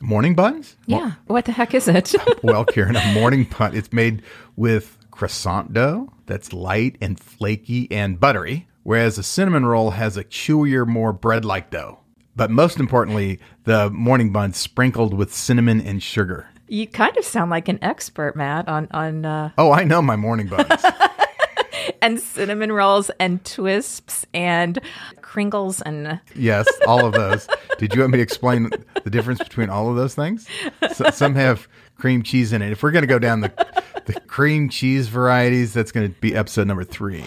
Morning buns? Yeah. What the heck is it? well, Karen, a morning bun. It's made with croissant dough that's light and flaky and buttery, whereas a cinnamon roll has a chewier, more bread like dough. But most importantly, the morning bun sprinkled with cinnamon and sugar. you kind of sound like an expert, Matt, on on uh, Oh, I know my morning buns. and cinnamon rolls and twists and kringles and yes, all of those. Did you want me to explain the difference between all of those things? So, some have cream cheese in it. If we're going to go down the the cream cheese varieties, that's going to be episode number three.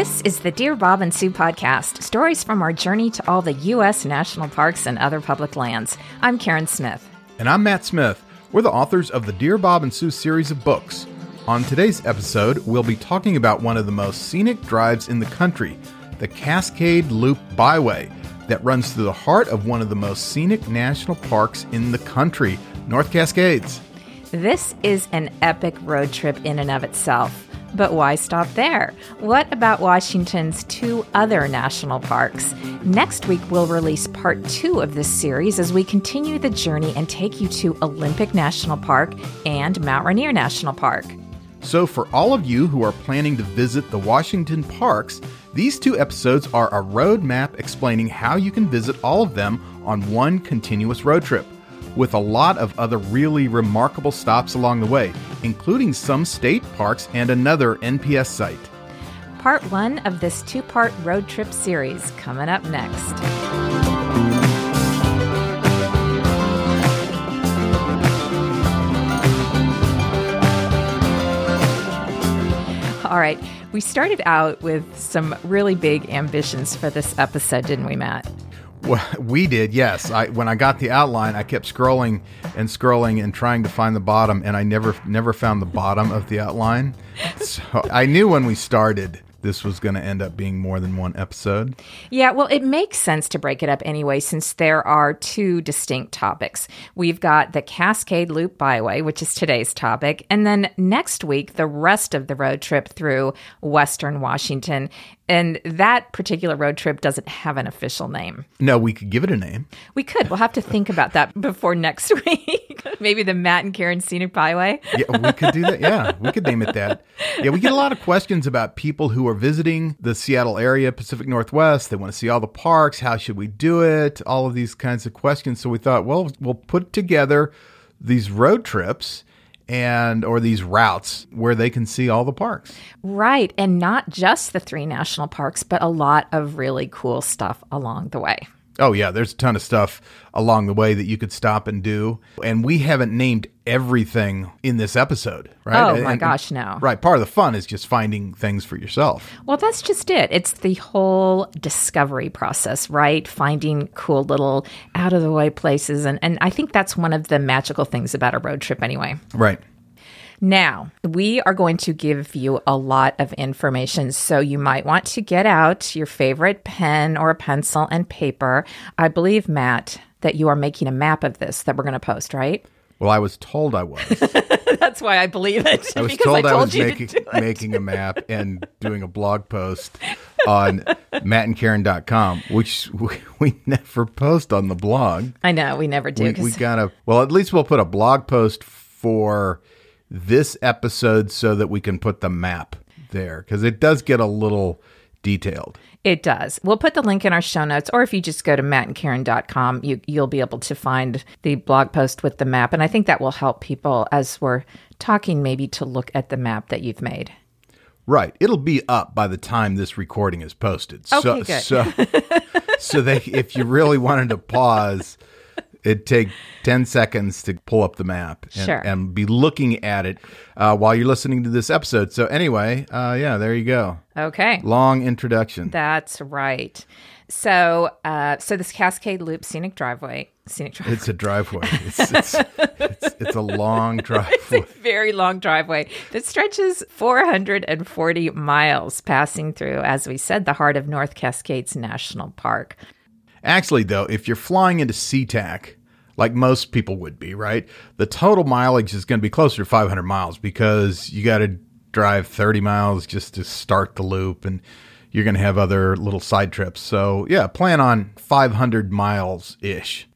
This is the Dear Bob and Sue podcast, stories from our journey to all the U.S. national parks and other public lands. I'm Karen Smith. And I'm Matt Smith. We're the authors of the Dear Bob and Sue series of books. On today's episode, we'll be talking about one of the most scenic drives in the country, the Cascade Loop Byway, that runs through the heart of one of the most scenic national parks in the country, North Cascades. This is an epic road trip in and of itself. But why stop there? What about Washington's two other national parks? Next week, we'll release part two of this series as we continue the journey and take you to Olympic National Park and Mount Rainier National Park. So, for all of you who are planning to visit the Washington parks, these two episodes are a roadmap explaining how you can visit all of them on one continuous road trip, with a lot of other really remarkable stops along the way, including some state parks and another NPS site. Part one of this two part road trip series coming up next. All right, we started out with some really big ambitions for this episode, didn't we, Matt? Well, we did, yes. I, when I got the outline, I kept scrolling and scrolling and trying to find the bottom, and I never never found the bottom of the outline. So I knew when we started this was going to end up being more than one episode. Yeah, well, it makes sense to break it up anyway, since there are two distinct topics. We've got the Cascade Loop Byway, which is today's topic, and then next week, the rest of the road trip through Western Washington. And that particular road trip doesn't have an official name. No, we could give it a name. We could. We'll have to think about that before next week. Maybe the Matt and Karen Scenic Byway. Yeah, we could do that. Yeah, we could name it that. Yeah, we get a lot of questions about people who are visiting the Seattle area, Pacific Northwest. They want to see all the parks. How should we do it? All of these kinds of questions. So we thought, well, we'll put together these road trips and or these routes where they can see all the parks. Right, and not just the three national parks, but a lot of really cool stuff along the way. Oh yeah, there's a ton of stuff along the way that you could stop and do. And we haven't named everything in this episode, right? Oh my And- gosh, no. Right, part of the fun is just finding things for yourself. Well, that's just it. It's the whole discovery process, right? Finding cool little out of the way places. And, and I think that's one of the magical things about a road trip, anyway. Right. Now, we are going to give you a lot of information. So you might want to get out your favorite pen or a pencil and paper. I believe, Matt, that you are making a map of this that we're going to post, right? Well, I was told I was. That's why I believe it. I was because told I, told was you to making making a map and doing a blog post on mattandkaren.com, which we, we never post on the blog. I know, we never do. We, we gotta, well, at least we'll put a blog post for this episode so that we can put the map there because it does get a little detailed. It does. We'll put the link in our show notes, or if you just go to mattandkaren.com, you, you'll be able to find the blog post with the map. And I think that will help people as we're talking, maybe to look at the map that you've made. Right. It'll be up by the time this recording is posted. Okay, so, good. so, so they, if you really wanted to pause, it'd take 10 seconds to pull up the map and, Sure. and be looking at it uh, while you're listening to this episode. So, anyway, uh, yeah, there you go. Okay. Long introduction. That's right. So, uh, so this Cascade Loop scenic driveway, scenic driveway. It's a driveway. It's, it's, it's, it's a long It's a driveway. very long driveway that stretches 440 miles, passing through, as we said, the heart of North Cascades National Park. Actually, though, if you're flying into SeaTac, like most people would be, right? The total mileage is going to be closer to 500 miles because you got to drive 30 miles just to start the loop and you're going to have other little side trips. So, yeah, plan on 500 miles ish.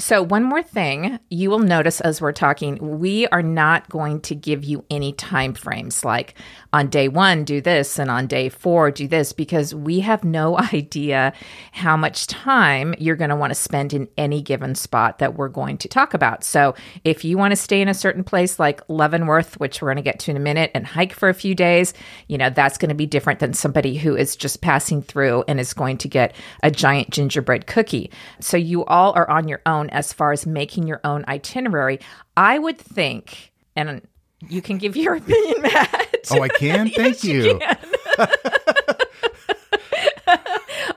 So, one more thing you will notice as we're talking, we are not going to give you any time frames like on day one, do this, and on day four, do this, because we have no idea how much time you're going to want to spend in any given spot that we're going to talk about. So, if you want to stay in a certain place like Leavenworth, which we're going to get to in a minute, and hike for a few days, you know, that's going to be different than somebody who is just passing through and is going to get a giant gingerbread cookie. So, you all are on your own as far as making your own itinerary. I would think, and you can give your opinion, Matt. Oh, I can? Thank Yes, you you. can.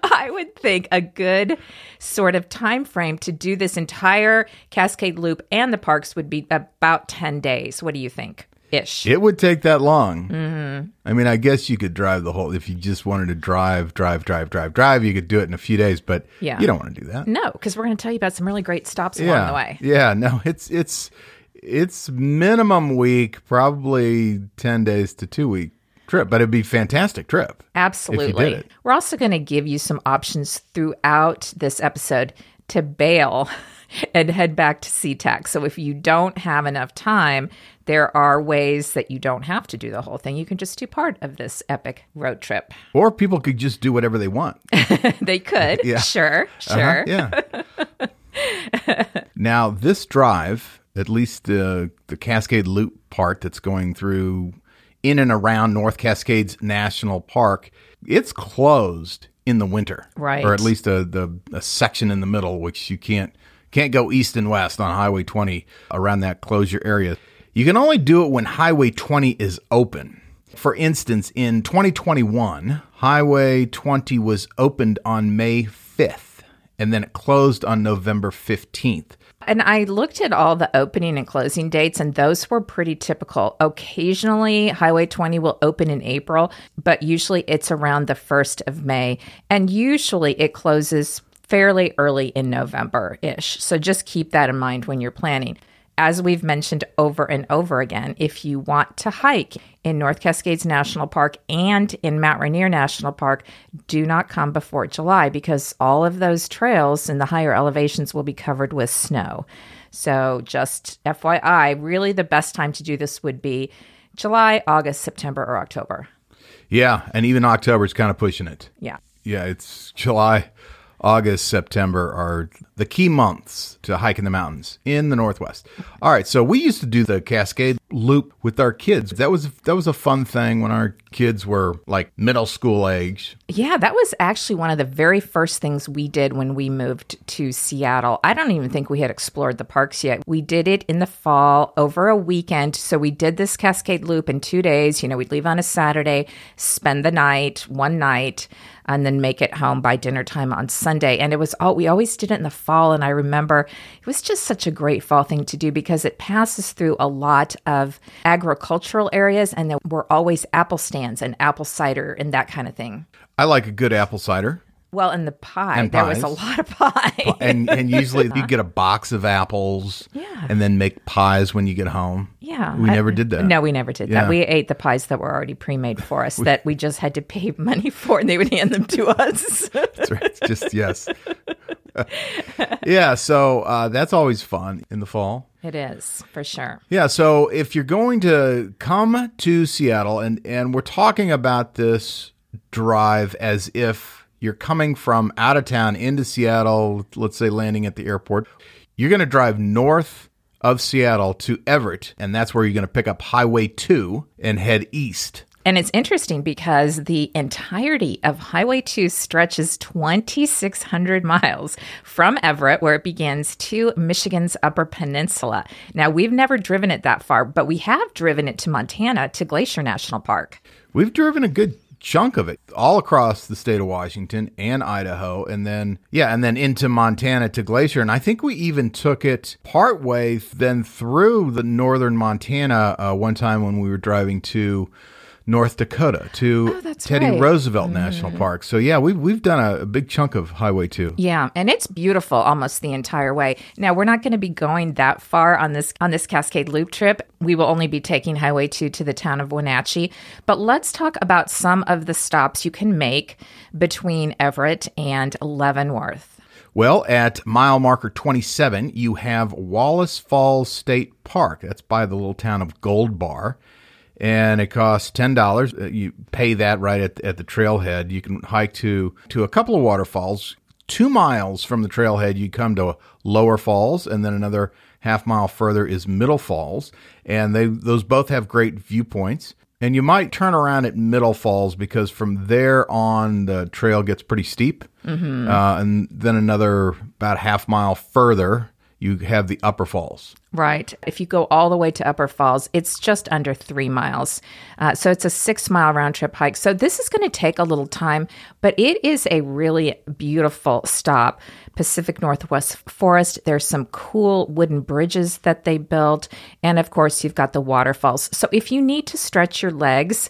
I would think a good sort of time frame to do this entire Cascade Loop and the parks would be about 10 days. What do you think? Ish. It would take that long. Mm-hmm. I mean, I guess you could drive the whole, if you just wanted to drive, drive, drive, drive, drive, you could do it in a few days, but Yeah. you don't want to do that. No, because we're going to tell you about some really great stops yeah. along the way. Yeah, no, it's it's it's minimum week, probably ten days to two week trip, but it'd be a fantastic trip. Absolutely. it. We're also going to give you some options throughout this episode to bail and head back to SeaTac. So if you don't have enough time, there are ways that you don't have to do the whole thing. You can just do part of this epic road trip. Or people could just do whatever they want. they could. Yeah. Sure. Sure. Uh-huh, yeah. now, this drive, at least the the Cascade Loop part that's going through in and around North Cascades National Park, it's closed in the winter, Right. Or at least a the a section in the middle, which you can't can't go east and west on Highway 20 around that closure area. You can only do it when Highway 20 is open. For instance, in 2021, Highway 20 was opened on May 5th and then it closed on November 15th. And I looked at all the opening and closing dates, and those were pretty typical. Occasionally, Highway 20 will open in April, but usually it's around the 1st of May. And usually it closes fairly early in November ish. So just keep that in mind when you're planning. As we've mentioned over and over again, if you want to hike in North Cascades National Park and in Mount Rainier National Park, do not come before July because all of those trails in the higher elevations will be covered with snow. So, just FYI, really the best time to do this would be July, August, September, or October. Yeah, and even October is kind of pushing it. Yeah. Yeah, it's July, August, September are the key months to hike in the mountains in the Northwest. All right, so we used to do the Cascade Loop with our kids. That was that was a fun thing when our kids were like middle school age. Yeah, that was actually one of the very first things we did when we moved to Seattle. I don't even think we had explored the parks yet. We did it in the fall over a weekend. So we did this Cascade Loop in two days. You know, we'd leave on a Saturday, spend the night, one night, and then make it home by dinner time on Sunday. And it was all, we always did it in the fall. And I remember it was just such a great fall thing to do because it passes through a lot of agricultural areas and there were always apple stands and apple cider and that kind of thing. I like a good apple cider. Well, and the pie, And there was a lot of pie. And and usually you get a box of apples Yeah. and then make pies when you get home. yeah. We I- never did that. No, we never did Yeah. that. We ate the pies that were already pre made for us that we just had to pay money for and they would hand them to us. That's right. It's just yes. Yeah, so uh, that's always fun in the fall. It is for sure. Yeah, so if you're going to come to Seattle, and, and we're talking about this drive as if you're coming from out of town into Seattle, let's say landing at the airport, you're going to drive north of Seattle to Everett, and that's where you're going to pick up Highway 2 and head east. And it's interesting because the entirety of Highway 2 stretches 2,600 miles from Everett, where it begins, to Michigan's Upper Peninsula. Now, we've never driven it that far, but we have driven it to Montana to Glacier National Park. We've driven a good chunk of it all across the state of Washington and Idaho and then yeah and then into Montana to Glacier and I think we even took it partway then through the northern Montana uh, one time when we were driving to North Dakota to Oh, Teddy right. Roosevelt National mm. Park. So yeah, we've we've done a, a big chunk of Highway 2. Yeah, and it's beautiful almost the entire way. Now, we're not going to be going that far on this on this Cascade Loop trip. We will only be taking Highway 2 to the town of Wenatchee, but let's talk about some of the stops you can make between Everett and Leavenworth. Well, at mile marker 27, you have Wallace Falls State Park. That's by the little town of Gold Bar. And it costs ten dollars. Uh, You pay that right at, at the trailhead. You can hike to to a couple of waterfalls. Two miles from the trailhead, you come to Lower Falls, and then another half mile further is Middle Falls, and they those both have great viewpoints. And you might turn around at Middle Falls because from there on the trail gets pretty steep, Mm-hmm. uh, and then another about half mile further you have the Upper Falls. Right. If you go all the way to Upper Falls, it's just under three miles. Uh, so it's a six mile round trip hike. So this is going to take a little time, but it is a really beautiful stop. Pacific Northwest Forest. There's some cool wooden bridges that they built. And of course, you've got the waterfalls. So if you need to stretch your legs,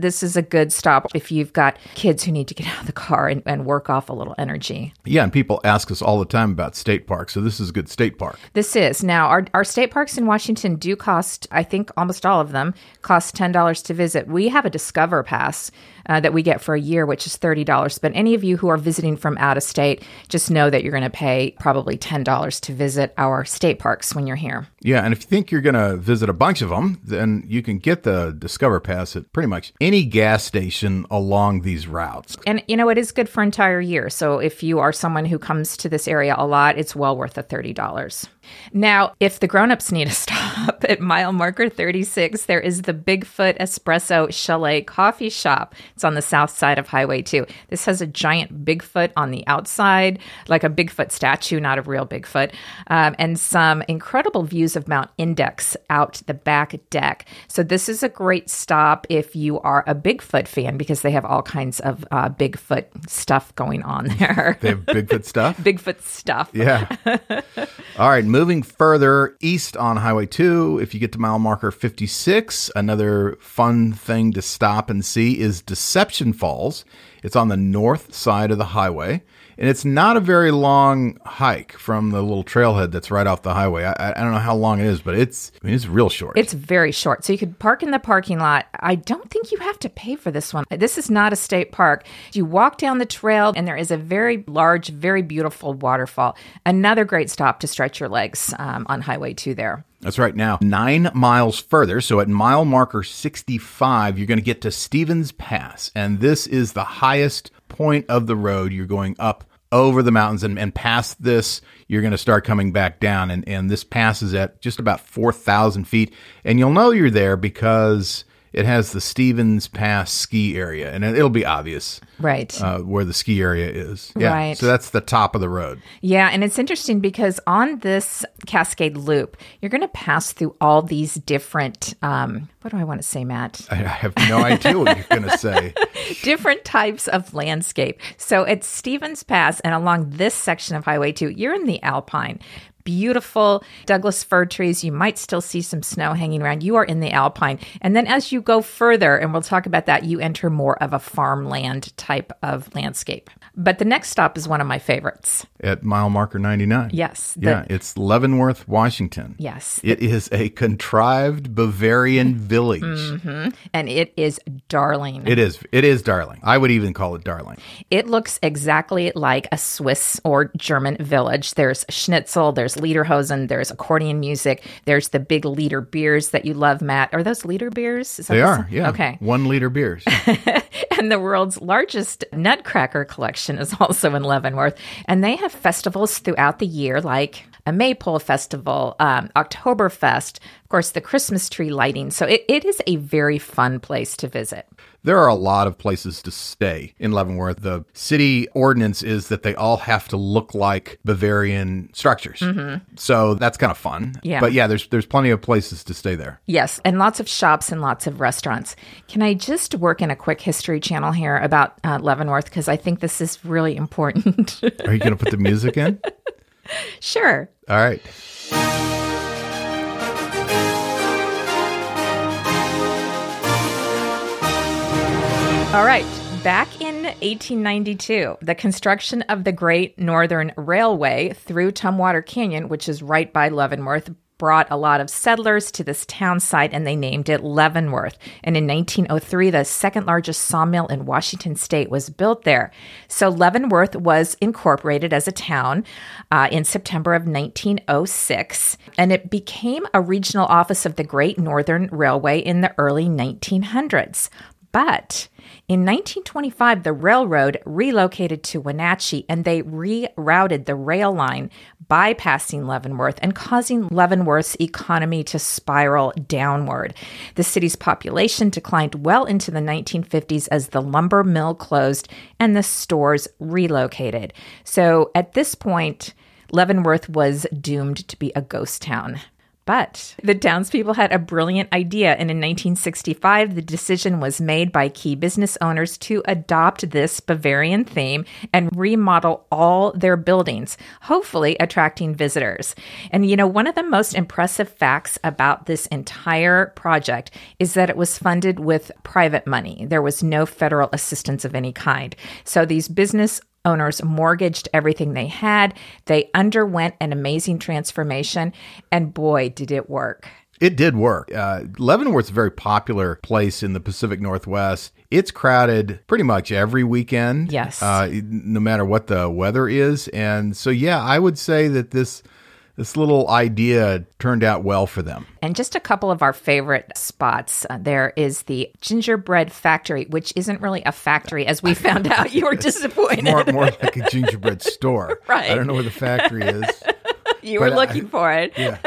this is a good stop if you've got kids who need to get out of the car and, and work off a little energy. Yeah, and people ask us all the time about state parks, so this is a good state park. This is now our, our state parks in Washington do cost, I think almost all of them cost $10 to visit. We have a Discover Pass uh, that we get for a year, which is $30. But any of you who are visiting from out of state, just know that you're going to pay probably $10 to visit our state parks when you're here. Yeah, and if you think you're going to visit a bunch of them, then you can get the Discover Pass at pretty much any gas station along these routes. And you know, it is good for entire year. So if you are someone who comes to this area a lot, it's well worth the $30. Now, if the grown-ups need a stop at mile marker 36, there is the Bigfoot Espresso Chalet coffee shop. It's on the south side of Highway 2. This has a giant Bigfoot on the outside, like a Bigfoot statue, not a real Bigfoot, um, and some incredible views of Mount Index out the back deck. So this is a great stop if you are a Bigfoot fan because they have all kinds of uh, Bigfoot stuff going on there. They have Bigfoot stuff. Bigfoot stuff. Yeah. All right, moving further east on Highway 2, if you get to mile marker 56, another fun thing to stop and see is Deception Falls. It's on the north side of the highway, and it's not a very long hike from the little trailhead that's right off the highway. I, I don't know how long it is, but it's I mean it's real short. It's very short. So you could park in the parking lot. I don't think you have to pay for this one. This is not a state park. You walk down the trail, and there is a very large, very beautiful waterfall. Another great stop to stretch your legs um, on Highway 2 there. That's right now. Nine miles further, so at mile marker 65, you're going to get to Stevens Pass. And this is the highest point of the road. You're going up over the mountains, and, and past this, you're going to start coming back down. And, and this pass is at just about 4,000 feet. And you'll know you're there because it has the Stevens Pass ski area, and it- it'll be obvious Right. uh, where the ski area is. Yeah. Right. So that's the top of the road. Yeah, and it's interesting because on this Cascade Loop, you're going to pass through all these different, um, what do I want to say, Matt? I have no idea what you're going to say. different types of landscape. So at Stevens Pass and along this section of Highway 2, you're in the Alpine. Beautiful Douglas fir trees. You might still see some snow hanging around. You are in the Alpine. And then as you go further, and we'll talk about that, you enter more of a farmland type of landscape. But the next stop is one of my favorites. At mile marker 99. Yes. the- Yeah, it's Leavenworth, Washington. Yes. It is a contrived Bavarian village. Mm-hmm. And it is darling. It is. It is darling. I would even call it darling. It looks exactly like a Swiss or German village. There's schnitzel, there's Lederhosen, there's accordion music, there's the big liter beers that you love, Matt. Are those liter beers? Is that They are, yeah. Okay. One liter beers. And the world's largest nutcracker collection is also in Leavenworth. And they have festivals throughout the year, like a Maypole Festival, um, Oktoberfest, of course, the Christmas tree lighting. So it, it is a very fun place to visit. There are a lot of places to stay in Leavenworth. The city ordinance is that they all have to look like Bavarian structures. So that's kind of fun. Mm-hmm. Yeah. But yeah, there's there's plenty of places to stay there. Yes, and lots of shops and lots of restaurants. Can I just work in a quick history channel here about uh, Leavenworth? Because I think this is really important. Are you going to put the music in? sure. All right. All right. Back in 1892, the construction of the Great Northern Railway through Tumwater Canyon, which is right by Leavenworth, brought a lot of settlers to this town site and they named it Leavenworth. And in 1903, the second largest sawmill in Washington state was built there. So Leavenworth was incorporated as a town uh, in September of 1906, and it became a regional office of the Great Northern Railway in the early 1900s. But in 1925, the railroad relocated to Wenatchee and they rerouted the rail line, bypassing Leavenworth and causing Leavenworth's economy to spiral downward. The city's population declined well into the 1950s as the lumber mill closed and the stores relocated. So at this point, Leavenworth was doomed to be a ghost town. But the townspeople had a brilliant idea, and in 1965, the decision was made by key business owners to adopt this Bavarian theme and remodel all their buildings, hopefully attracting visitors. And you know, one of the most impressive facts about this entire project is that it was funded with private money. There was no federal assistance of any kind. So these business owners mortgaged everything they had. They underwent an amazing transformation, and boy, did it work. It did work. Uh, Leavenworth's a very popular place in the Pacific Northwest. It's crowded pretty much every weekend. Yes. Uh, no matter what the weather is. And so, yeah, I would say that this this little idea turned out well for them. And just a couple of our favorite spots. Uh, there is the gingerbread factory, which isn't really a factory, as we found out. You were disappointed. More, more like a gingerbread store. Right. I don't know where the factory is. you were but I- looking for it. Yeah.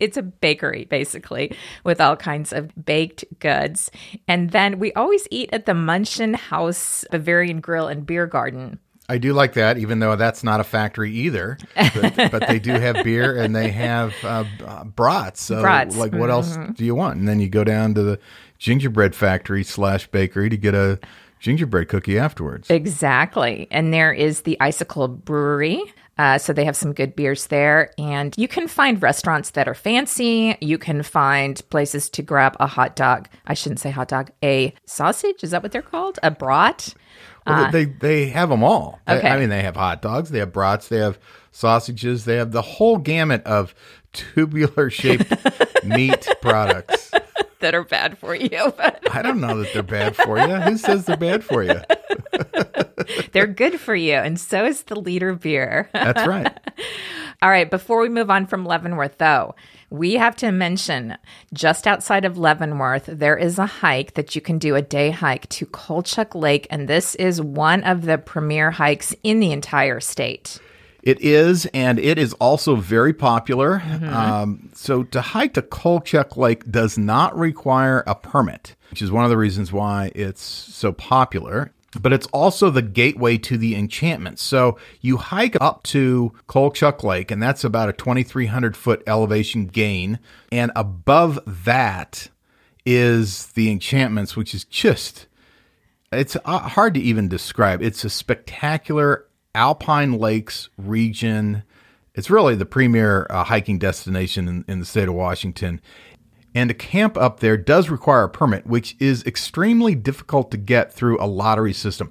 it's a bakery basically with all kinds of baked goods. And then we always eat at the München Haus Bavarian Grill and Beer Garden. I do like that, even though that's not a factory either. But, but they do have beer and they have uh, uh, brats. So, Brats, like, what else do you want? And then you go down to the gingerbread factory slash bakery to get a gingerbread cookie afterwards. Exactly. And there is the Icicle Brewery. Uh, so they have some good beers there. And you can find restaurants that are fancy. You can find places to grab a hot dog. I shouldn't say hot dog, a sausage. Is that what they're called? A brat? Well, they they have them all. Uh, Okay. I mean, they have hot dogs, they have brats, they have sausages, they have the whole gamut of tubular shaped meat products. That are bad for you. But I don't know that they're bad for you. Who says they're bad for you? they're good for you. And so is the liter beer. That's right. All right, before we move on from Leavenworth, though, we have to mention just outside of Leavenworth, there is a hike that you can do, a day hike to Colchuck Lake. And this is one of the premier hikes in the entire state. It is, and it is also very popular. Um, so to hike to Colchuck Lake does not require a permit, which is one of the reasons why it's so popular. But it's also the gateway to the enchantments. So you hike up to Colchuck Lake, and that's about a 2,300 foot elevation gain. And above that is the enchantments, which is just it's uh, hard to even describe. It's a spectacular alpine lakes region. It's really the premier uh, hiking destination in, in the state of Washington. And to camp up there does require a permit, which is extremely difficult to get through a lottery system.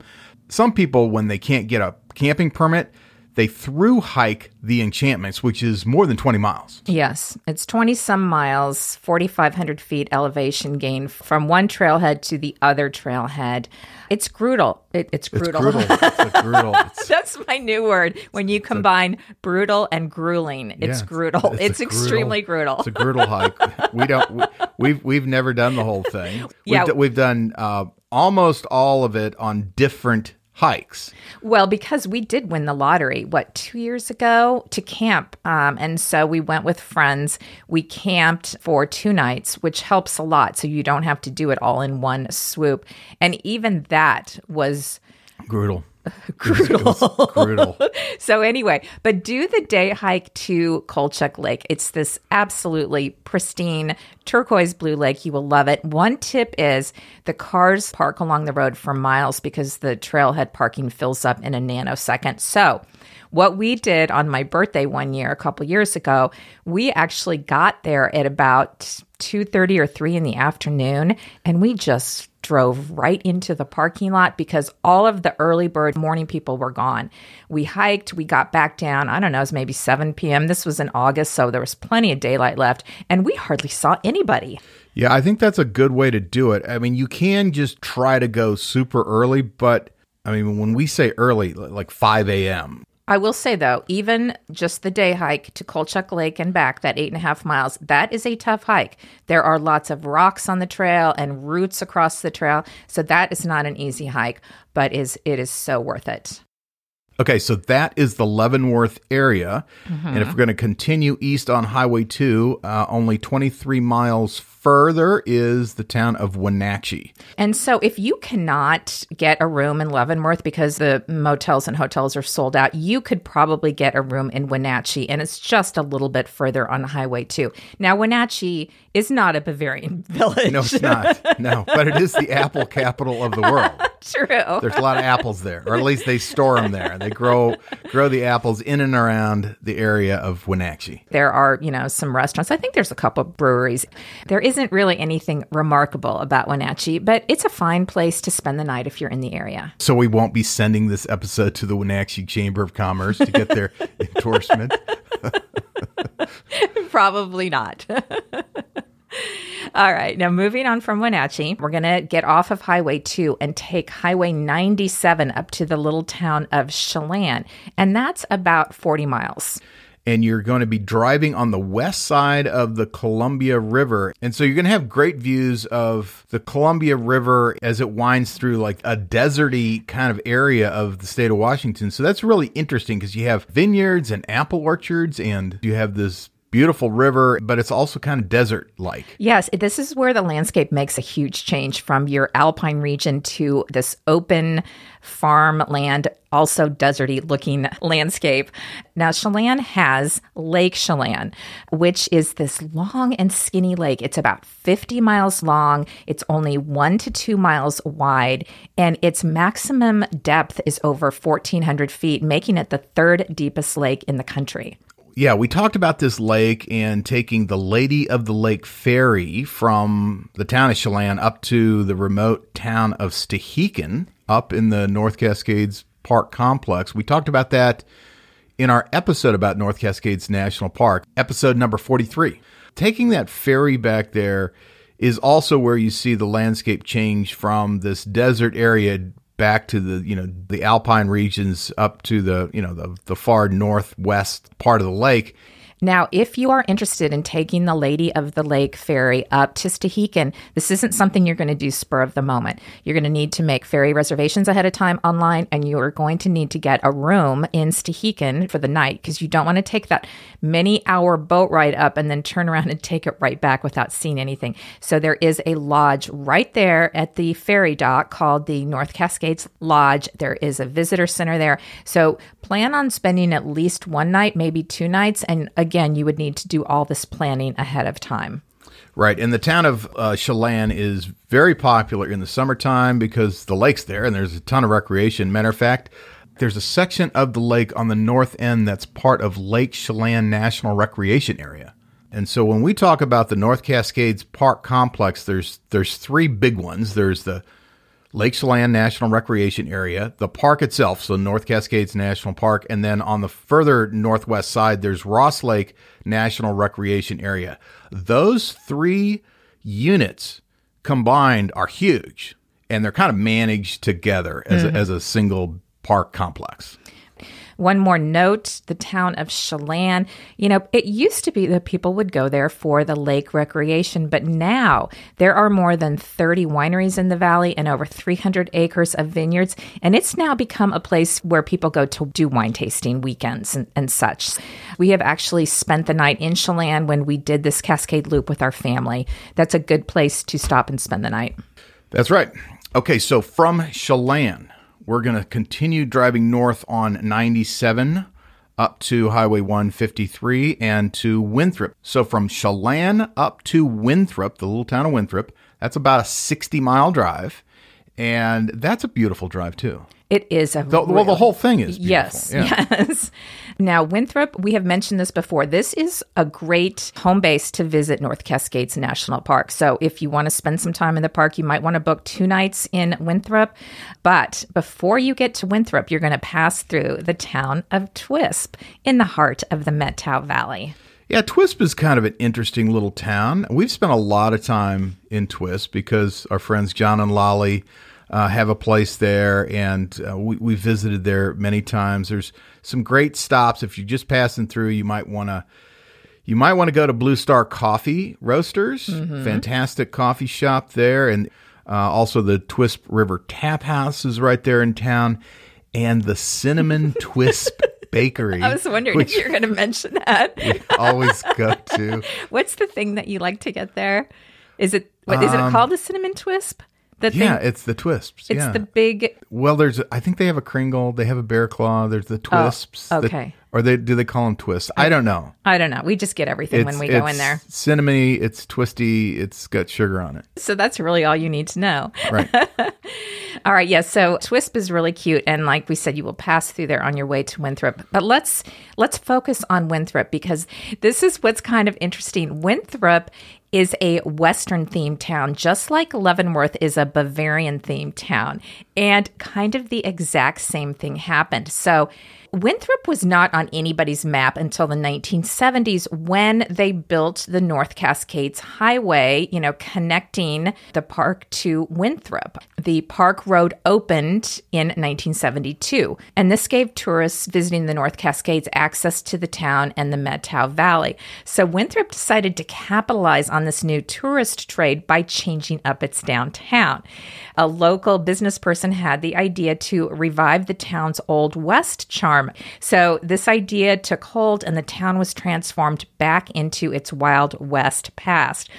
Some people, when they can't get a camping permit, they through hike the enchantments, which is more than 20 miles. Yes, it's 20 some miles, 4,500 feet elevation gain from one trailhead to the other trailhead. It's brutal. It, it's brutal. It's brutal. it's brutal. It's, That's my new word. When you combine brutal and grueling, it's yeah, brutal. a It's, extremely brutal. It's a brutal hike. We don't. We, we've we've never done the whole thing. We've, Yeah. d- we've done uh, almost all of it on different hikes. Well, because we did win the lottery, what, two years ago to camp. Um, and so we went with friends. We camped for two nights, which helps a lot. So you don't have to do it all in one swoop. And even that was Brutal. brutal. Brutal. so anyway, but do the day hike to Colchuck Lake. It's this absolutely pristine turquoise blue lake. You will love it. One tip is the cars park along the road for miles because the trailhead parking fills up in a nanosecond. So what we did on my birthday one year, a couple years ago, we actually got there at about 2.30 or 3 in the afternoon and we just drove right into the parking lot because all of the early bird morning people were gone. We hiked, we got back down, I don't know, it was maybe 7 p.m. This was in August, so there was plenty of daylight left, and we hardly saw anybody. Yeah, I think that's a good way to do it. I mean, you can just try to go super early, but I mean, when we say early, like 5 a.m., I will say though, even just the day hike to Colchuck Lake and back, that eight and a half miles, that is a tough hike. There are lots of rocks on the trail and roots across the trail, so that is not an easy hike, but is it is so worth it. Okay, so that is the Leavenworth area. And if we're going to continue east on Highway 2, uh, only 23 miles further is the town of Wenatchee. And so, if you cannot get a room in Leavenworth because the motels and hotels are sold out, you could probably get a room in Wenatchee, and it's just a little bit further on Highway 2. Now, Wenatchee is not a Bavarian village. No, it's not. No, but it is the apple capital of the world. True. There's a lot of apples there, or at least they store them there. They grow grow the apples in and around the area of Wenatchee. There are, you know, some restaurants. I think there's a couple breweries. There isn't really anything remarkable about Wenatchee, but it's a fine place to spend the night if you're in the area. So we won't be sending this episode to the Wenatchee Chamber of Commerce to get their endorsement. Probably not. All right. Now, moving on from Wenatchee, we're going to get off of Highway 2 and take Highway 97 up to the little town of Chelan. And that's about 40 miles. and you're going to be driving on the west side of the Columbia River. And so you're going to have great views of the Columbia River as it winds through like a deserty kind of area of the state of Washington. So that's really interesting because you have vineyards and apple orchards and you have this beautiful river, but it's also kind of desert like. Yes, this is where the landscape makes a huge change from your alpine region to this open farmland, also deserty looking landscape. Now, Chelan has Lake Chelan, which is this long and skinny lake. It's about 50 miles long, it's only one to two miles wide, and its maximum depth is over 1,400 feet, making it the third deepest lake in the country. Yeah, we talked about this lake and taking the Lady of the Lake ferry from the town of Chelan up to the remote town of Stehekin up in the North Cascades Park complex. We talked about that in our episode about North Cascades National Park, episode number 43. Taking that ferry back there is also where you see the landscape change from this desert area back to the you know the alpine regions up to the you know the, the far northwest part of the lake Now, if you are interested in taking the Lady of the Lake ferry up to Stehekin, this isn't something you're going to do spur of the moment. You're going to need to make ferry reservations ahead of time online, and you are going to need to get a room in Stehekin for the night because you don't want to take that many hour boat ride up and then turn around and take it right back without seeing anything. So there is a lodge right there at the ferry dock called the North Cascades Lodge. There is a visitor center there. So plan on spending at least one night, maybe two nights. And you would need to do all this planning ahead of time. right and the town of uh, chelan is very popular in the summertime because the lake's there and there's a ton of recreation. Matter of fact there's a section of the lake on the north end that's part of lake chelan national recreation area. And so when we talk about the north cascades park complex there's there's three big ones. There's the Lake Chelan National Recreation Area, the park itself, so North Cascades National Park, and then on the further northwest side, there's Ross Lake National Recreation Area. Those three units combined are huge, and they're kind of managed together as, a, mm-hmm. as a single park complex. One more note the town of Chelan. You know, it used to be that people would go there for the lake recreation, but now there are more than 30 wineries in the valley and over 300 acres of vineyards. And it's now become a place where people go to do wine tasting weekends and, and such. We have actually spent the night in Chelan when we did this Cascade Loop with our family. That's a good place to stop and spend the night. That's right. Okay, so from Chelan, we're going to continue driving north on 97 up to Highway 153 and to Winthrop. So from Chelan up to Winthrop, the little town of Winthrop, that's about a 60 mile drive. And that's a beautiful drive, too. It is a The, well, the whole thing is beautiful. Yes, Yeah. yes. Now, Winthrop, we have mentioned this before. This is a great home base to visit North Cascades National Park. So, if you want to spend some time in the park, you might want to book two nights in Winthrop. But before you get to Winthrop, you're going to pass through the town of Twisp in the heart of the Methow Valley. Yeah, Twisp is kind of an interesting little town. We've spent a lot of time in Twisp because our friends John and Lolly uh, have a place there, and uh, we, we visited there many times. There's some great stops. If you're just passing through, you might want to. You might want to go to Blue Star Coffee Roasters, fantastic coffee shop there, and uh, also the Twisp River Tap House is right there in town, and the Cinnamon Twisp Bakery. I was wondering if you're going to mention that. always go to. What's the thing that you like to get there? Is it what is it called? The cinnamon twisp? The Um, Yeah, thing, it's the Twisps. it's yeah. the big well, there's. I think they have a Kringle. They have a Bear Claw. There's the Twisps. Oh, okay. Or they do they call them Twists? I don't know. I don't know. We just get everything when we go in there. Cinnamony. It's twisty. It's got sugar on it. So that's really all you need to know. Right. All right, yes. so Twisp is really cute, and like we said, you will pass through there on your way to Winthrop. But let's let's focus on Winthrop because this is what's kind of interesting. Winthrop is a Western themed town, just like Leavenworth is a Bavarian themed town, and kind of the exact same thing happened. So. Winthrop was not on anybody's map until the 1970s when they built the North Cascades Highway, you know, connecting the park to Winthrop. The park road opened in 1972, and this gave tourists visiting the North Cascades access to the town and the Methow Valley. So Winthrop decided to capitalize on this new tourist trade by changing up its downtown. A local business person had the idea to revive the town's Old West charm. So this idea took hold and the town was transformed back into its Wild West past.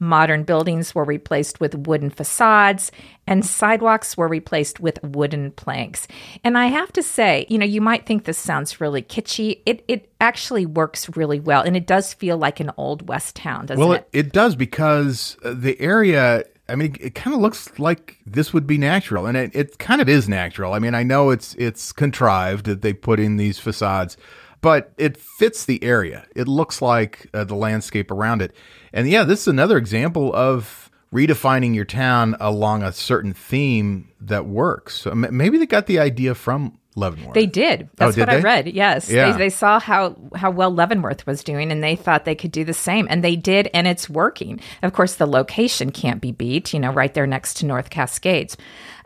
Modern buildings were replaced with wooden facades, and sidewalks were replaced with wooden planks. And I have to say, you know, you might think this sounds really kitschy. It it actually works really well, and it does feel like an old west town, doesn't well, it? it, it does because uh, the area. I mean, it kind of looks like this would be natural, and it, it kind of is natural. I mean, I know it's it's contrived that they put in these facades, but it fits the area. It looks like uh, the landscape around it, and yeah, this is another example of redefining your town along a certain theme that works. So maybe they got the idea from Leavenworth. They did. Oh, That's did what I read. Yes, Yeah. they, they saw how how well Leavenworth was doing, and they thought they could do the same, and they did, and it's working. Of course, the location can't be beat. You know, right there next to North Cascades.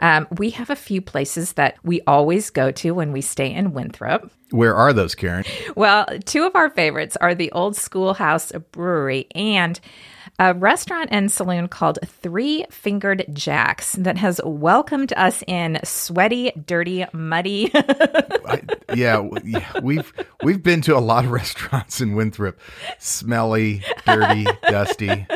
Um, we have a few places that we always go to when we stay in Winthrop. Where are those, Karen? Well, two of our favorites are the Old Schoolhouse Brewery and a restaurant and saloon called Three Fingered Jacks that has welcomed us in sweaty, dirty, muddy. I, yeah, yeah, we've we've been to a lot of restaurants in Winthrop, smelly, dirty, dusty.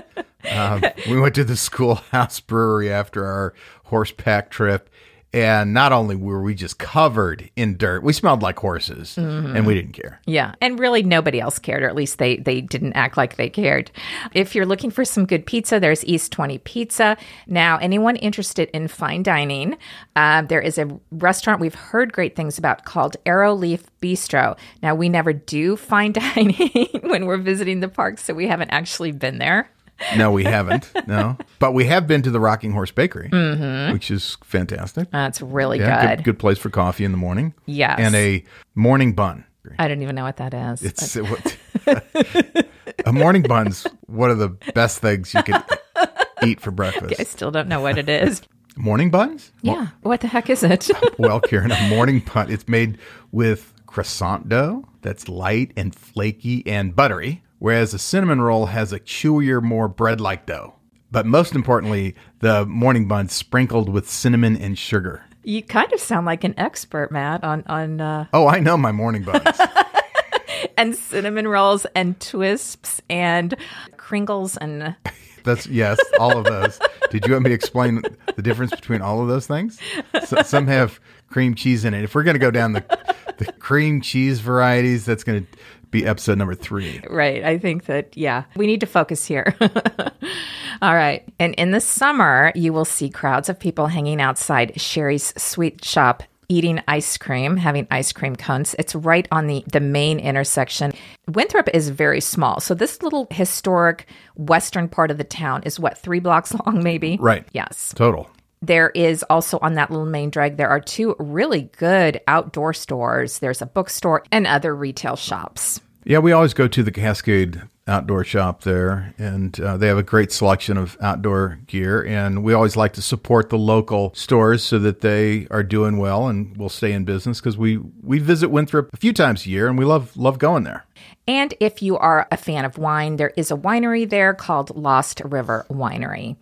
Um, we went to the Schoolhouse Brewery after our horseback trip, and not only were we just covered in dirt, we smelled like horses, and we didn't care. Yeah, and really nobody else cared, or at least they they didn't act like they cared. If you're looking for some good pizza, there's East Twenty Pizza. Now, anyone interested in fine dining, uh, there is a restaurant we've heard great things about called Arrow Leaf Bistro. Now, we never do fine dining when we're visiting the park, so we haven't actually been there. No, we haven't. No, but we have been to the Rocking Horse Bakery, mm-hmm. which is fantastic. That's really yeah, good. good. Good place for coffee in the morning. Yes. and a morning bun. I don't even know what that is. It's what, a morning bun's one of the best things you can eat for breakfast. I still don't know what it is. Morning buns? yeah. What the heck is it? Well, Karen, a morning bun. It's made with croissant dough that's light and flaky and buttery, whereas a cinnamon roll has a chewier, more bread-like dough. But most importantly, the morning bun's sprinkled with cinnamon and sugar. you kind of sound like an expert, Matt, on on uh, Oh, I know my morning buns. and cinnamon rolls and twists and kringles and That's yes, all of those. Did you want me to explain the difference between all of those things? So, some have cream cheese in it. If we're going to go down the the cream cheese varieties, that's going to be episode number three. Right. I think that, yeah, we need to focus here. All right. And in the summer, you will see crowds of people hanging outside Sheri's sweet shop. Eating ice cream, having ice cream cones. It's right on the, the main intersection. Winthrop is very small. So, this little historic western part of the town is what, three blocks long, maybe? Right. Yes. Total. There is also on that little main drag, there are two really good outdoor stores. There's a bookstore and other retail shops. Yeah, we always go to the Cascade outdoor shop there, and uh, they have a great selection of outdoor gear. And we always like to support the local stores so that they are doing well and will stay in business because we we visit Winthrop a few times a year, and we love love going there. And if you are a fan of wine, there is a winery there called Lost River Winery.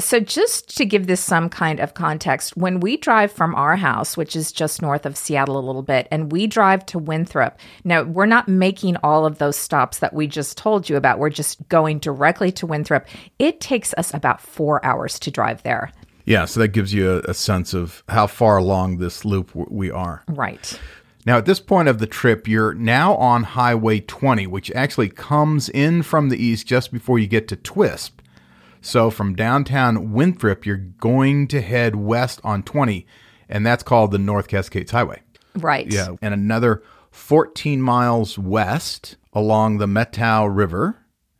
So, just to give this some kind of context, when we drive from our house, which is just north of Seattle a little bit, and we drive to Winthrop, now we're not making all of those stops that we just told you about. We're just going directly to Winthrop. It takes us about four hours to drive there. Yeah, so that gives you a, a sense of how far along this loop w- we are. Right. Now, at this point of the trip, you're now on Highway 20, which actually comes in from the east just before you get to Twisp. So, from downtown Winthrop, you're going to head west on 20, and that's called the North Cascades Highway. Right. Yeah, and another 14 miles west along the Methow River.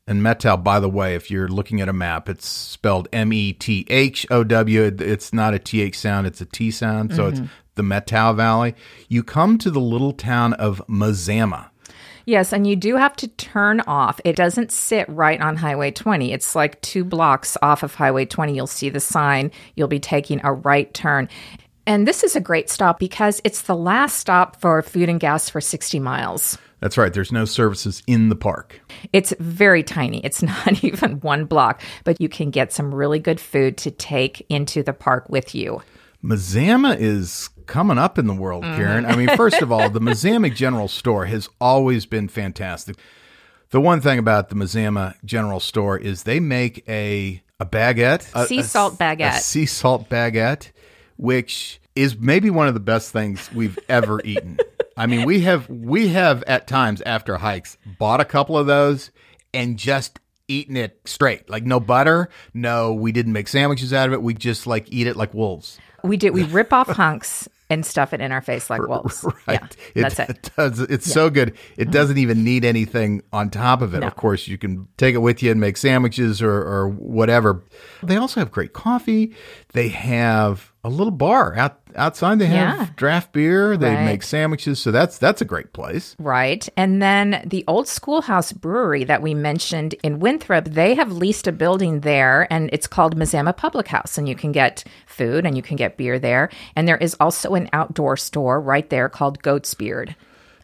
And Methow, by the way, if you're looking at a map, it's spelled M E T H O W. It's not a TH sound, it's a T sound. So it's mm-hmm. the Methow Valley. You come to the little town of Mazama. Yes, and you do have to turn off. It doesn't sit right on Highway 20. It's like two blocks off of Highway 20. You'll see the sign. You'll be taking a right turn. And this is a great stop because it's the last stop for food and gas for 60 miles. That's right, there's no services in the park. It's very tiny. It's not even one block, but you can get some really good food to take into the park with you. Mazama is coming up in the world, Karen. I mean, first of all, the Mazama General Store has always been fantastic. The one thing about the Mazama General Store is they make a a baguette, a- Sea a- salt a baguette. sea salt baguette, which is maybe one of the best things we've ever eaten. I mean, we have we have at times after hikes bought a couple of those and just eaten it straight, like no butter, no, we didn't make sandwiches out of it. We just like eat it like wolves. We did. We rip off hunks and stuff it in our face like wolves. Right. Yeah, that's it. It does. It's so good. It mm-hmm. doesn't even need anything on top of it. Of course, you can take it with you and make sandwiches or, or whatever. They also have great coffee. They have a little bar out outside. They have Yeah. draft beer. They Right. make sandwiches. So that's that's a great place. Right. And then the old schoolhouse brewery that we mentioned in Winthrop, they have leased a building there and it's called Mazama Public House. And you can get food and you can get beer there. And there is also an outdoor store right there called Goat's Beard.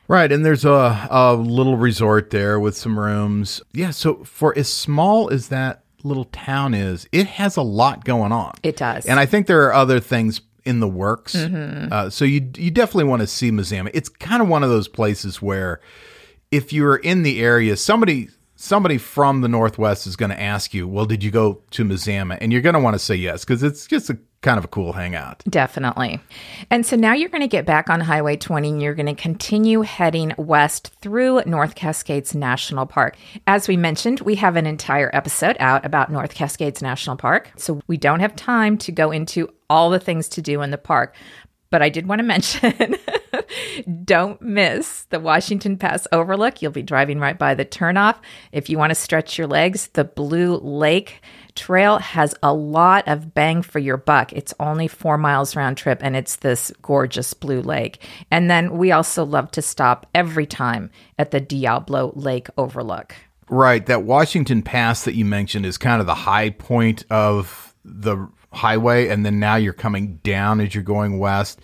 Right, and there's a, a little resort there with some rooms. Yeah, so for as small as that little town is, it has a lot going on. It does. and I think there are other things in the works. Uh, so you you definitely want to see Mazama. It's kind of one of those places where if you're in the area, somebody somebody from the Northwest is going to ask you, "Well, did you go to Mazama?" And you're going to want to say yes because it's just a kind of a cool hangout. Definitely. And so now you're going to get back on Highway 20 and you're going to continue heading west through North Cascades National Park. As we mentioned, we have an entire episode out about North Cascades National Park. So we don't have time to go into all the things to do in the park. But I did want to mention Don't miss the Washington Pass Overlook. You'll be driving right by the turnoff. If you want to stretch your legs, the Blue Lake Trail has a lot of bang for your buck. It's only four miles round trip and it's this gorgeous blue lake. And then we also love to stop every time at the Diablo Lake Overlook. Right. That Washington Pass that you mentioned is kind of the high point of the highway. And then now you're coming down as you're going west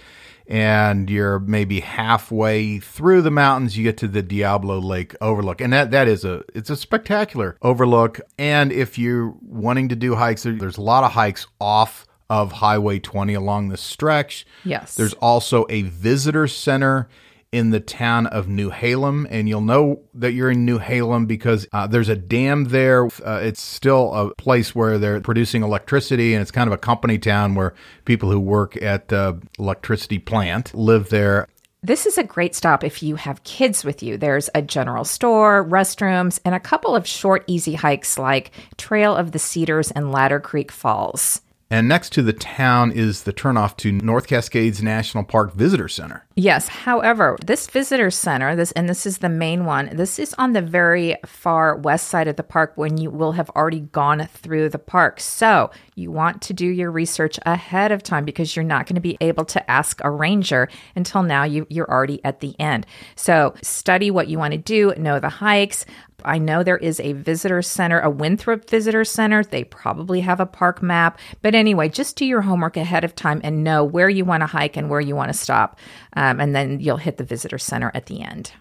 and you're maybe halfway through the mountains you get to the Diablo Lake overlook and that that is a it's a spectacular overlook and if you're wanting to do hikes there's a lot of hikes off of Highway 20 along the stretch. Yes. There's also a visitor center in the town of Newhalem, and you'll know that you're in Newhalem because uh, there's a dam there. Uh, it's still a place where they're producing electricity, and it's kind of a company town where people who work at the electricity plant live there. This is a great stop if you have kids with you. There's a general store, restrooms, and a couple of short, easy hikes like Trail of the Cedars and Ladder Creek Falls. And next to the town is the turnoff to North Cascades National Park Visitor Center. Yes. However, this visitor center, this and this is the main one. This is on the very far west side of the park when you will have already gone through the park. So you want to do your research ahead of time because you're not going to be able to ask a ranger until now you, you're already at the end. So study what you want to do, know the hikes, I know there is a visitor center, a Winthrop Visitor Center. They probably have a park map. But anyway, just do your homework ahead of time and know where you want to hike and where you want to stop. Um, and then you'll hit the visitor center at the end.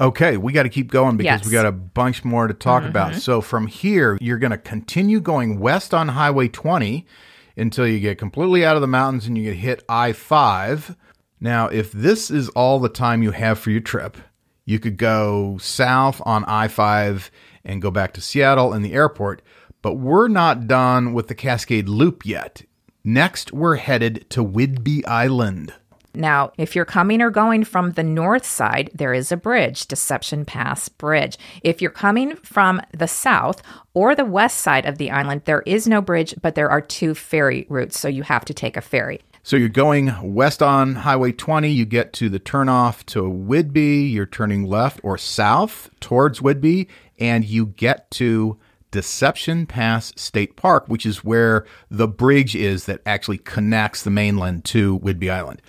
Okay, we got to keep going because Yes. we got a bunch more to talk about. So from here, you're going to continue going west on Highway 20 until you get completely out of the mountains and you get hit I 5. Now, if this is all the time you have for your trip, you could go south on I 5 and go back to Seattle and the airport, but we're not done with the Cascade Loop yet. Next, we're headed to Whidbey Island. Now, if you're coming or going from the north side, there is a bridge, Deception Pass Bridge. If you're coming from the south or the west side of the island, there is no bridge, but there are two ferry routes, so you have to take a ferry. So you're going west on Highway 20, you get to the turnoff to Whidbey, you're turning left or south towards Whidbey, and you get to Deception Pass State Park, which is where the bridge is that actually connects the mainland to Whidbey Island.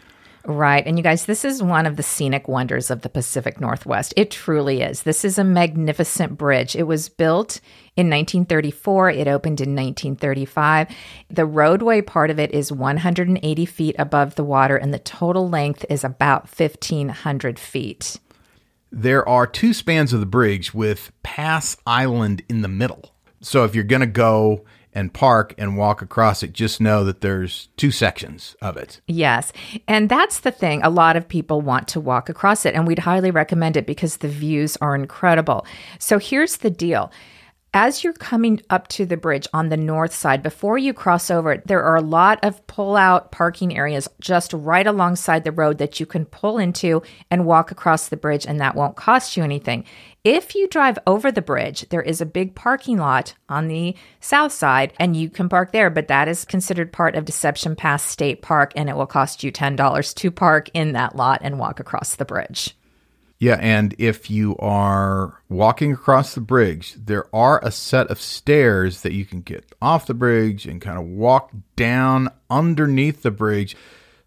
Right. And you guys, this is one of the scenic wonders of the Pacific Northwest. It truly is. This is a magnificent bridge. It was built in 1934, it opened in 1935. The roadway part of it is 180 feet above the water, and the total length is about 1,500 feet. There are two spans of the bridge with Pass Island in the middle. So if you're going to go and park and walk across it, just know that there's two sections of it. Yes. And that's the thing. A lot of people want to walk across it, and we'd highly recommend it because the views are incredible. So here's the deal. As you're coming up to the bridge on the north side, before you cross over, there are a lot of pull out parking areas just right alongside the road that you can pull into and walk across the bridge, and that won't cost you anything. If you drive over the bridge, there is a big parking lot on the south side, and you can park there, but that is considered part of Deception Pass State Park, and it will cost you $10 to park in that lot and walk across the bridge. Yeah, and if you are walking across the bridge, there are a set of stairs that you can get off the bridge and kind of walk down underneath the bridge.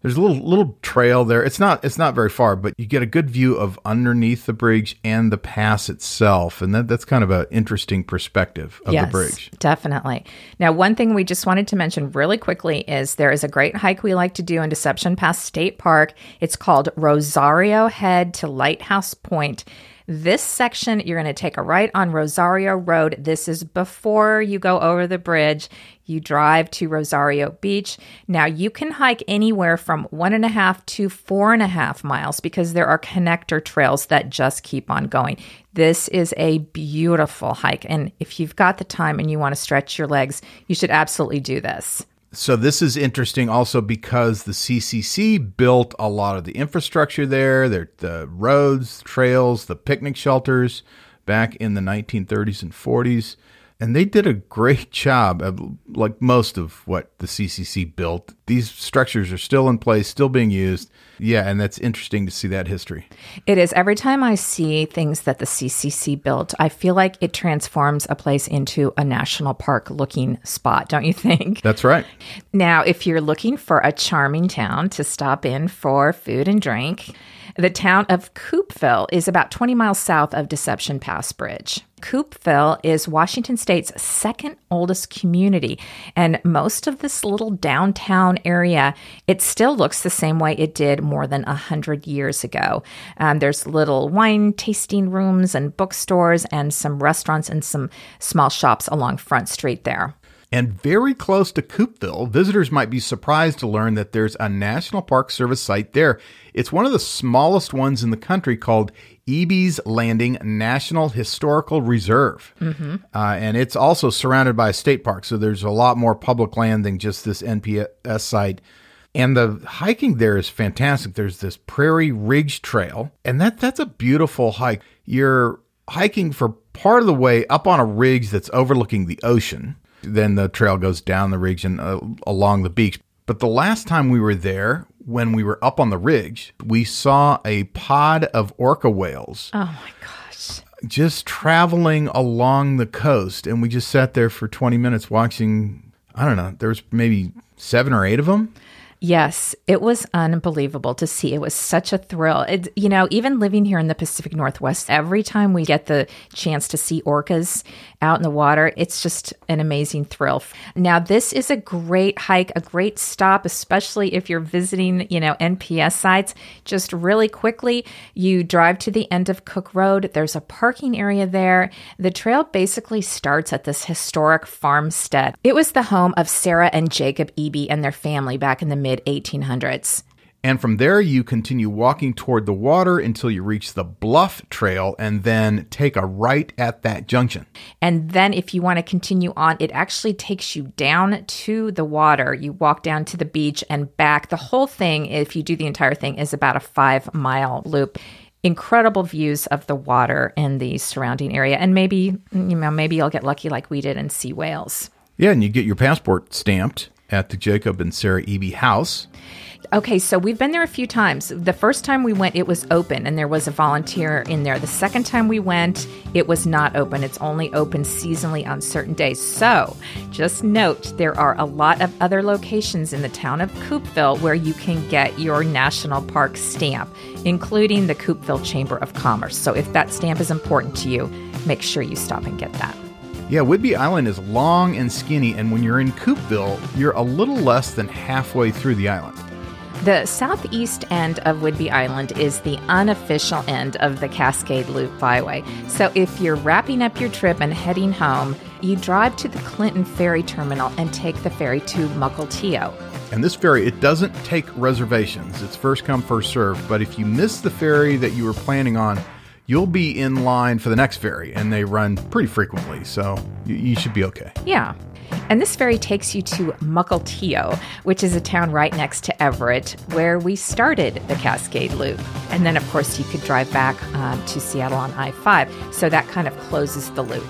There's a little little trail there. It's not it's not very far, but you get a good view of underneath the bridge and the pass itself, and that, that's kind of an interesting perspective of the bridge. Definitely. Now, one thing we just wanted to mention really quickly is there is a great hike we like to do in Deception Pass State Park. It's called Rosario Head to Lighthouse Point. This section, you're going to take a right on Rosario Road. This is before you go over the bridge. You drive to Rosario Beach. Now, you can hike anywhere from one and a half to four and a half miles because there are connector trails that just keep on going. This is a beautiful hike. And if you've got the time and you want to stretch your legs, you should absolutely do this. So this is interesting also because the CCC built a lot of the infrastructure there, there the roads, trails, the picnic shelters back in the 1930s and 40s, and they did a great job of like most of what the CCC built these structures are still in place, still being used. Yeah, and that's interesting to see that history. It is. Every time I see things that the CCC built, I feel like it transforms a place into a national park looking spot, don't you think? That's right. Now, if you're looking for a charming town to stop in for food and drink, the town of Coupeville is about 20 miles south of Deception Pass Bridge. Coupeville is Washington State's second oldest community, and most of this little downtown area, it still looks the same way it did more than a hundred years ago. Um, there's little wine tasting rooms and bookstores, and some restaurants and some small shops along Front Street there. And very close to Coupeville, visitors might be surprised to learn that there's a National Park Service site there. It's one of the smallest ones in the country called Ebey's Landing National Historical Reserve. Mm-hmm. Uh, and it's also surrounded by a state park, so there's a lot more public land than just this NPS site. And the hiking there is fantastic. There's this Prairie Ridge Trail, and that that's a beautiful hike. You're hiking for part of the way up on a ridge that's overlooking the ocean. Then the trail goes down the ridge and uh, along the beach. But the last time we were there, when we were up on the ridge, we saw a pod of orca whales. Oh my gosh. Just traveling along the coast. And we just sat there for 20 minutes watching, I don't know, there was maybe seven or eight of them. Yes, it was unbelievable to see. It was such a thrill. It, you know, even living here in the Pacific Northwest, every time we get the chance to see orcas out in the water, it's just an amazing thrill. Now, this is a great hike, a great stop, especially if you're visiting, you know, NPS sites. Just really quickly, you drive to the end of Cook Road. There's a parking area there. The trail basically starts at this historic farmstead. It was the home of Sarah and Jacob Ebey and their family back in the mid 1800s. And from there, you continue walking toward the water until you reach the Bluff Trail and then take a right at that junction. And then, if you want to continue on, it actually takes you down to the water. You walk down to the beach and back. The whole thing, if you do the entire thing, is about a five mile loop incredible views of the water in the surrounding area and maybe you know maybe you'll get lucky like we did and see whales yeah and you get your passport stamped at the Jacob and Sarah Ebey house. Okay, so we've been there a few times. The first time we went, it was open and there was a volunteer in there. The second time we went, it was not open. It's only open seasonally on certain days. So just note there are a lot of other locations in the town of Coupeville where you can get your national park stamp, including the Coupeville Chamber of Commerce. So if that stamp is important to you, make sure you stop and get that. Yeah, Whidbey Island is long and skinny, and when you're in Coupeville, you're a little less than halfway through the island. The southeast end of Whidbey Island is the unofficial end of the Cascade Loop Byway. So if you're wrapping up your trip and heading home, you drive to the Clinton Ferry Terminal and take the ferry to Mukilteo. And this ferry, it doesn't take reservations. It's first come, first served. But if you miss the ferry that you were planning on, you'll be in line for the next ferry, and they run pretty frequently, so you, you should be okay. Yeah. And this ferry takes you to Mukilteo, which is a town right next to Everett, where we started the Cascade Loop. And then, of course, you could drive back um, to Seattle on I 5. So that kind of closes the loop.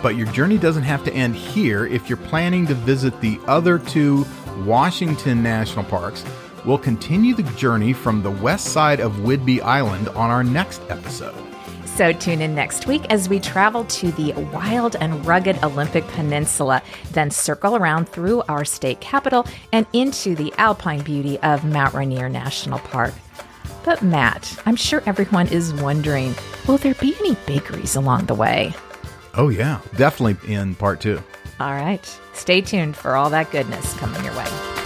But your journey doesn't have to end here if you're planning to visit the other two Washington national parks We'll continue the journey from the west side of Whidbey Island on our next episode. So tune in next week as we travel to the wild and rugged Olympic Peninsula, then circle around through our state capital and into the alpine beauty of Mount Rainier National Park. But Matt, I'm sure everyone is wondering, will there be any bakeries along the way? Oh yeah, definitely in part 2. All right. Stay tuned for all that goodness coming your way.